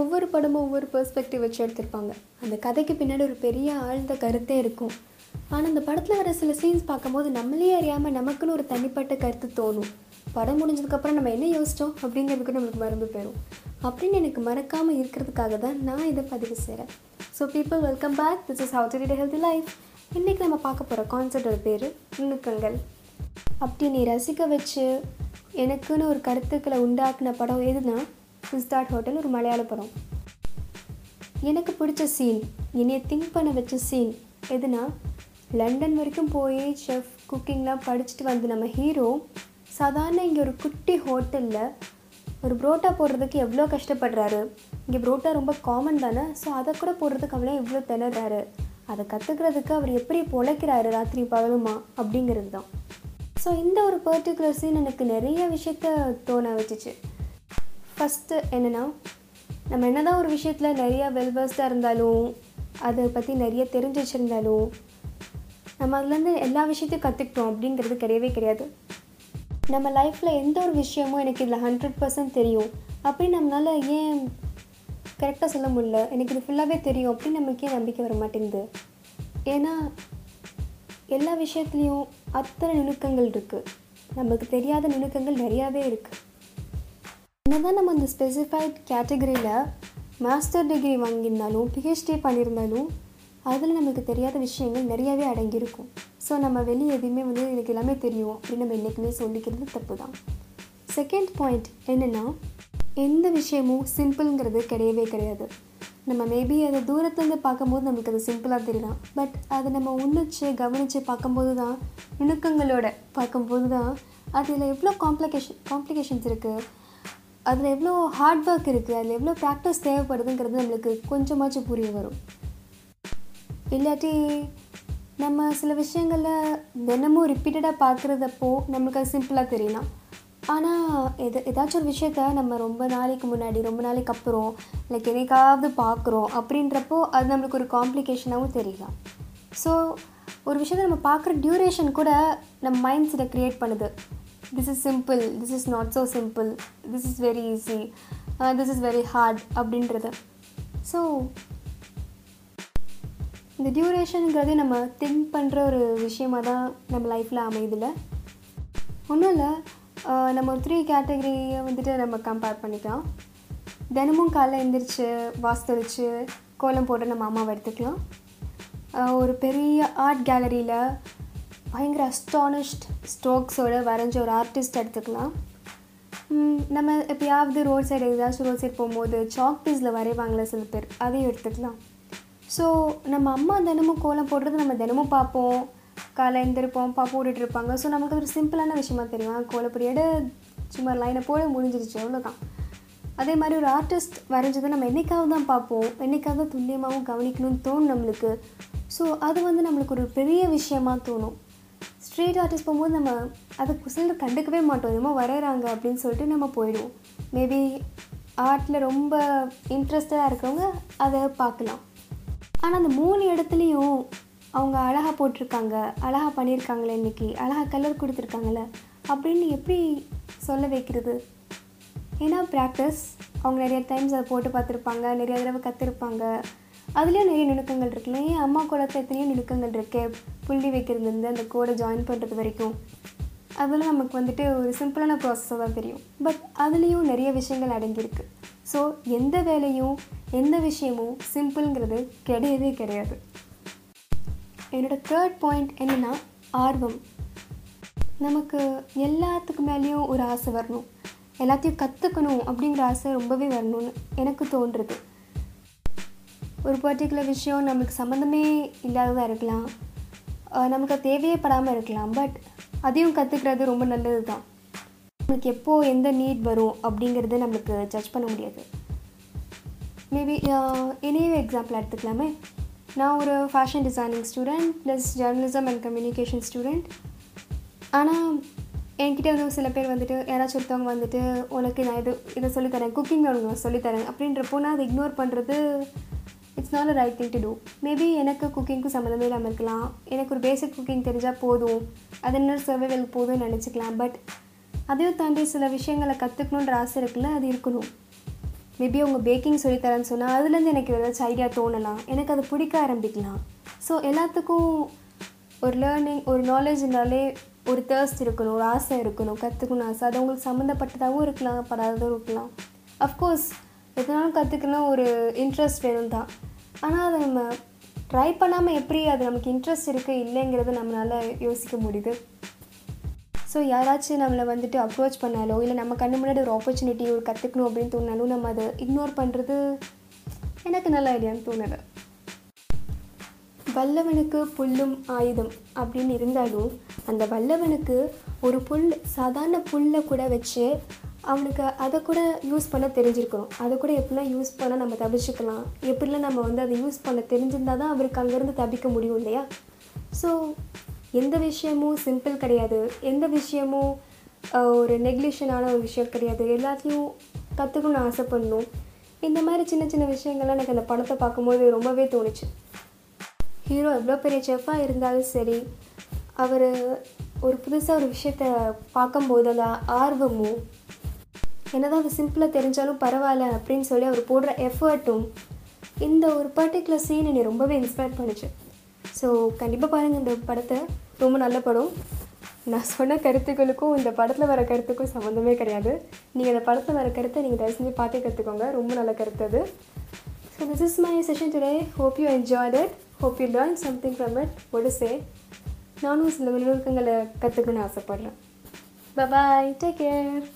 ஒவ்வொரு படமும் ஒவ்வொரு பெர்ஸ்பெக்டிவ் வச்சு எடுத்திருப்பாங்க. அந்த கதைக்கு பின்னாடி ஒரு பெரிய ஆழ்ந்த கருத்தே இருக்கும். ஆனால் அந்த படத்தில் வர சில சீன்ஸ் பார்க்கும்போது நம்மளே அறியாமல் நமக்குன்னு ஒரு தனிப்பட்ட கருத்து தோணும். படம் முடிஞ்சதுக்கப்புறம் நம்ம என்ன யோசித்தோம் அப்படிங்கிறதுக்கு நம்மளுக்கு மறந்து போயிடும் அப்படின்னு எனக்கு மறக்காமல் இருக்கிறதுக்காக தான் நான் இதை பதிவு செய்கிறேன் so people welcome back this is how to lead healthy life இன்றைக்கி நம்ம பார்க்க போகிற கான்செப்டோட பேர் நுணுக்கங்கள். அப்படி நீ ரசிக்க வச்சு எனக்குன்னு ஒரு கருத்துக்களை உண்டாக்குன படம் எதுனா சிஸ்டார்ட் ஹோட்டல் ஒரு மலையாள படம். எனக்கு பிடிச்ச சீன் என்னைய திங்க் பண்ண வச்ச சீன் எதுனா லண்டன் வரைக்கும் போய் செஃப் குக்கிங்லாம் படிச்சுட்டு வந்து நம்ம ஹீரோ சாதாரண இங்கே ஒரு குட்டி ஹோட்டலில் ஒரு புரோட்டா போடுறதுக்கு எவ்வளோ கஷ்டப்படுறாரு. இங்கே புரோட்டா ரொம்ப காமன் தானே ஸோ அதை கூட போடுறதுக்கு அவ்வளோ எவ்வளோ திணறாரு. அதை கற்றுக்கிறதுக்கு அவர் எப்படி பொழைக்கிறாரு ராத்திரி பகலுமா அப்படிங்கிறது தான் ஸோ இந்த ஒரு பர்டிகுலர் சீன் எனக்கு நிறைய விஷயத்த தோண வச்சுச்சு. ஃபஸ்ட்டு என்னென்னா நம்ம என்ன தான் ஒரு விஷயத்தில் நிறைய வெல்வர்ஸ்டாக இருந்தாலும் அதை பற்றி நிறைய தெரிஞ்சு வச்சுருந்தாலும் நம்ம அதுலேருந்து எல்லா விஷயத்தையும் கற்றுக்கிட்டோம் அப்படிங்கிறது கிடையவே கிடையாது. நம்ம லைஃப்பில் எந்த ஒரு விஷயமும் எனக்கு இதில் ஹண்ட்ரட் பர்சன்ட் தெரியும். அப்படின்னு நம்மளால் ஏன் கரெக்டாக சொல்ல முடியல? எனக்கு இது ஃபுல்லாகவே தெரியும் அப்படின்னு நமக்கே நம்பிக்கை வர மாட்டேங்குது. ஏன்னா எல்லா விஷயத்துலேயும் அத்தனை நுணுக்கங்கள் இருக்குது நமக்கு தெரியாத நுணுக்கங்கள் நிறையாவே இருக்குது என்னதான் நம்ம அந்த ஸ்பெசிஃபைட் கேட்டகரியில் மாஸ்டர் டிகிரி வாங்கியிருந்தாலும் பிஹெச்டி பண்ணியிருந்தாலும் அதில் நமக்கு தெரியாத விஷயங்கள் நிறையாவே அடங்கியிருக்கும். ஸோ நம்ம வெளியே எதுவுமே வந்து எனக்கு எல்லாமே தெரியும் அப்படின்னு நம்ம என்றைக்குமே சொல்லிக்கிறது தப்பு தான் செகண்ட் பாயிண்ட் என்னென்னா எந்த விஷயமும் சிம்பிள்ங்கிறது கிடையவே கிடையாது. நம்ம மேபி அதை தூரத்துலேருந்து பார்க்கும்போது நமக்கு அது சிம்பிளாக தெரியலாம் பட் அதை நம்ம உன்னிச்சு கவனித்து பார்க்கும்போது தான் நுணுக்கங்களோட பார்க்கும்போது தான் அதில் எவ்வளோ காம்ப்ளிகேஷன் காம்ப்ளிகேஷன்ஸ் இருக்குது அதில் எவ்வளோ ஹார்ட் ஒர்க் இருக்குது அதில் எவ்வளோ ப்ராக்டிஸ் தேவைப்படுதுங்கிறது நம்மளுக்கு கொஞ்சமாச்சும் புரிய வரும். இல்லாட்டி நம்ம சில விஷயங்களில் தினமும் ரிப்பீட்டடாக பார்க்குறதப்போ நம்மளுக்கு அது சிம்பிளாக தெரியலாம். ஆனால் எது ஏதாச்சும் ஒரு விஷயத்த நம்ம ரொம்ப நாளைக்கு முன்னாடி ரொம்ப நாளைக்கு அப்புறம் லைக் என்னைக்காவது பார்க்குறோம் அப்படின்றப்போ அது நம்மளுக்கு ஒரு காம்ப்ளிகேஷனாகவும் தெரியலாம். ஸோ ஒரு விஷயத்த நம்ம பார்க்குற டியூரேஷன் கூட நம்ம மைண்ட் செட்டை க்ரியேட் பண்ணுது. This is simple this is not so simple this is very easy this is very hard அப்படின்றது. ஸோ இந்த டியூரேஷனுங்கிறது நம்ம திங்க் பண்ணுற ஒரு விஷயமாக தான் நம்ம லைஃப்பில் அமையுதில்ல. ஒன்றும் இல்லை. நம்ம ஒரு த்ரீ கேட்டகரியை வந்துட்டு நம்ம கம்பேர் பண்ணிக்கலாம். தினமும் காலைல எழுந்திரிச்சு வாஸ்தரிச்சு கோலம் போட்டு நம்ம அம்மாவை எடுத்துக்கலாம். ஒரு பெரிய ஆர்ட் கேலரியில் பயங்கர அஸ்டானிஷ்ட் ஸ்ட்ரோக்ஸோடு வரைஞ்ச ஒரு ஆர்டிஸ்ட் எடுத்துக்கலாம். நம்ம எப்பயாவது ரோட் சைடு ஏதாச்சும் ரோட் சைடு போகும்போது சாக் பீஸில் வரைவாங்களே சில பேர் அதையும் எடுத்துக்கலாம். ஸோ நம்ம அம்மா தினமும் கோலம் போடுறது நம்ம தினமும் பார்ப்போம். காலை எழுந்திருப்போம் பா போட்டுட்ருப்பாங்க ஸோ நமக்கு ஒரு சிம்பிளான விஷயமா தெரியும். கோலப்பொடி எடு சும்மா லைனை போட முடிஞ்சிருச்சு அவ்வளோதான். அதே மாதிரி ஒரு ஆர்டிஸ்ட் வரைஞ்சதை நம்ம என்றைக்காவது தான் பார்ப்போம். என்றைக்காவது துல்லியமாகவும் கவனிக்கணும்னு தோணும் நம்மளுக்கு. ஸோ அது வந்து நம்மளுக்கு ஒரு பெரிய விஷயமாக தோணும். ஸ்ட்ரீட் ஆர்டிஸ்ட் போகும்போது நம்ம அதை சிலர் கண்டுக்கவே மாட்டோம். என்னமோ வரைகிறாங்க அப்படின்னு சொல்லிட்டு நம்ம போயிடுவோம். மேபி ஆர்ட்டில் ரொம்ப இன்ட்ரெஸ்டடாக இருக்கிறவங்க அதை பார்க்கலாம். ஆனால் அந்த மூணு இடத்துலையும் அவங்க அழகாக போட்டிருக்காங்க அழகாக பண்ணியிருக்காங்களே இன்றைக்கி அழகாக கலர் கொடுத்துருக்காங்களே அப்படின்னு எப்படி சொல்ல வைக்கிறது? ஏன்னா ப்ராக்டிஸ் அவங்க நிறைய டைம்ஸ் அதை போட்டு பார்த்துருப்பாங்க நிறைய தடவை கற்றுருப்பாங்க அதுலேயும் நிறைய நுணுக்கங்கள் இருக்குல்ல ஏன் அம்மா குளத்தில் எத்தனையோ நுணுக்கங்கள் இருக்கு. புள்ளி வைக்கிறதுலேருந்து அந்த கோடை ஜாயின் பண்ணுறது வரைக்கும். அதெல்லாம் நமக்கு வந்துட்டு ஒரு சிம்பிளான ப்ராசஸாக தான் தெரியும். பட் அதுலேயும் நிறைய விஷயங்கள் அடங்கியிருக்கு. ஸோ எந்த வேலையும் எந்த விஷயமும் சிம்பிள்ங்கிறது கிடையவே கிடையாது. என்னோடய தேர்ட் பாயிண்ட் என்னென்னா ஆர்வம். நமக்கு எல்லாத்துக்கு மேலேயும் ஒரு ஆசை வரணும். எல்லாத்தையும் கற்றுக்கணும் அப்படிங்கிற ஆசை ரொம்பவே வரணும்னு எனக்கு தோன்றுறது ஒரு பர்டிகுலர் விஷயம் நமக்கு சம்மந்தமே இல்லாததாக இருக்கலாம். நமக்கு தேவையே படாமல் இருக்கலாம். பட் அதையும் கற்றுக்கிறது ரொம்ப நல்லது தான் நம்மளுக்கு எப்போது எந்த நீட் வரும் அப்படிங்கிறத நம்மளுக்கு ஜட்ஜ் பண்ண முடியாது. மேபி இனியவே எக்ஸாம்பிள் எடுத்துக்கலாமே. நான் ஒரு fashion designing student plus journalism and communication student ஆனால் என்கிட்ட வந்து சில பேர் வந்துட்டு யாராச்சும் ஒருத்தவங்க வந்துட்டு உனக்கு நான் இது இதை சொல்லித்தரேன் குக்கிங் உனக்கு சொல்லித்தரேன் அப்படின்றப்போ நான் அதை இக்னோர் பண்ணுறது it's not a right thing to do maybe எனக்கு குக்கிங்க்கும் சம்மந்தமே இல்லாமல் இருக்கலாம். எனக்கு ஒரு பேசிக் குக்கிங் தெரிஞ்சால் போதும். அது என்ன சர்வைவல் போதும்னு நினச்சிக்கலாம். பட் அதையும் தாண்டி சில விஷயங்களை கற்றுக்கணுன்ற ஆசை இருக்குல்ல அது இருக்கணும். மேபி அவங்க பேக்கிங் சொல்லித்தரேன்னு சொன்னால் அதுலேருந்து எனக்கு ஏதாச்சும் ஐடியா தோணலாம். எனக்கு அது பிடிக்க ஆரம்பிக்கலாம். ஸோ எல்லாத்துக்கும் ஒரு லேர்னிங் ஒரு நாலேஜ்னாலே ஒரு தேர்ஸ்ட் இருக்கணும் ஒரு ஆசை இருக்கணும் கற்றுக்கணும் ஆசை. அது அவங்களுக்கு சம்மந்தப்பட்டதாகவும் இருக்கலாம் படாததும் இருக்கலாம். அஃப்கோர்ஸ் எதனாலும் கற்றுக்கணும் ஒரு இன்ட்ரெஸ்ட் வேணும் தான் ஆனால் அதை நம்ம ட்ரை பண்ணாமல் எப்படி அது நமக்கு இன்ட்ரெஸ்ட் இருக்குது இல்லைங்கிறத நம்மளால் யோசிக்க முடியுது. ஸோ யாராச்சும் நம்மளை வந்துட்டு அப்ரோச் பண்ணாலோ இல்லை நம்ம கண்ணு முன்னாடி ஒரு ஆப்பர்ச்சுனிட்டி ஒரு கற்றுக்கணும் அப்படின்னு தோணாலும் நம்ம அதை இக்னோர் பண்ணுறது எனக்கு நல்ல ஐடியான்னு தோணலை வல்லவனுக்கு புல்லும் ஆயுதம் அப்படின்னு இருந்தாலும் அந்த வல்லவனுக்கு ஒரு புல் சாதாரண புல்லை கூட வச்சு அவனுக்கு அதை கூட யூஸ் பண்ண தெரிஞ்சிருக்கணும். அதை கூட எப்படிலாம் யூஸ் பண்ண நம்ம தப்பிச்சுக்கலாம். எப்படிலாம் நம்ம வந்து அதை யூஸ் பண்ண தெரிஞ்சிருந்தால் தான் அவருக்கு அங்கேருந்து தப்பிக்க முடியும் இல்லையா? ஸோ எந்த விஷயமும் சிம்பிள் கிடையாது. எந்த விஷயமும் ஒரு நெக்லிஷனான ஒரு விஷயம் கிடையாது. எல்லாத்தையும் கற்றுக்கணும்னு ஆசைப்படணும். இந்த மாதிரி சின்ன சின்ன விஷயங்கள்லாம் எனக்கு அந்த படத்தை பார்க்கும்போது ரொம்பவே தோணுச்சு. ஹீரோ எவ்வளோ பெரிய செஃப்பாக இருந்தாலும் சரி அவர் ஒரு புதுசாக ஒரு விஷயத்த பார்க்கும்போது அந்த ஆர்வமும் என்னதான் அது சிம்பிளாக தெரிஞ்சாலும் பரவாயில்ல அப்படின்னு சொல்லி அவர் போடுற எஃபர்ட்டும் இந்த ஒரு பர்டிகுலர் சீன் என்னை ரொம்பவே இன்ஸ்பயர் பண்ணுச்சு. ஸோ கண்டிப்பாக பாருங்கள் இந்த படத்தை. ரொம்ப நல்ல படம். நான் சொன்ன கருத்துக்களுக்கும் இந்த படத்தில் வர கருத்துக்கும் சம்மந்தமே கிடையாது. நீங்கள் இந்த படத்தில் வர கருத்தை நீங்கள் தயவு செஞ்சு பார்த்தே கற்றுக்கோங்க ரொம்ப நல்ல கருத்து அது. So this is my session today hope you enjoyed it hope you learn something from it ஒடு சே நானும் சில நுணுக்கங்களை கற்றுக்கணும்னு ஆசைப்பட்றேன். Bye bye take care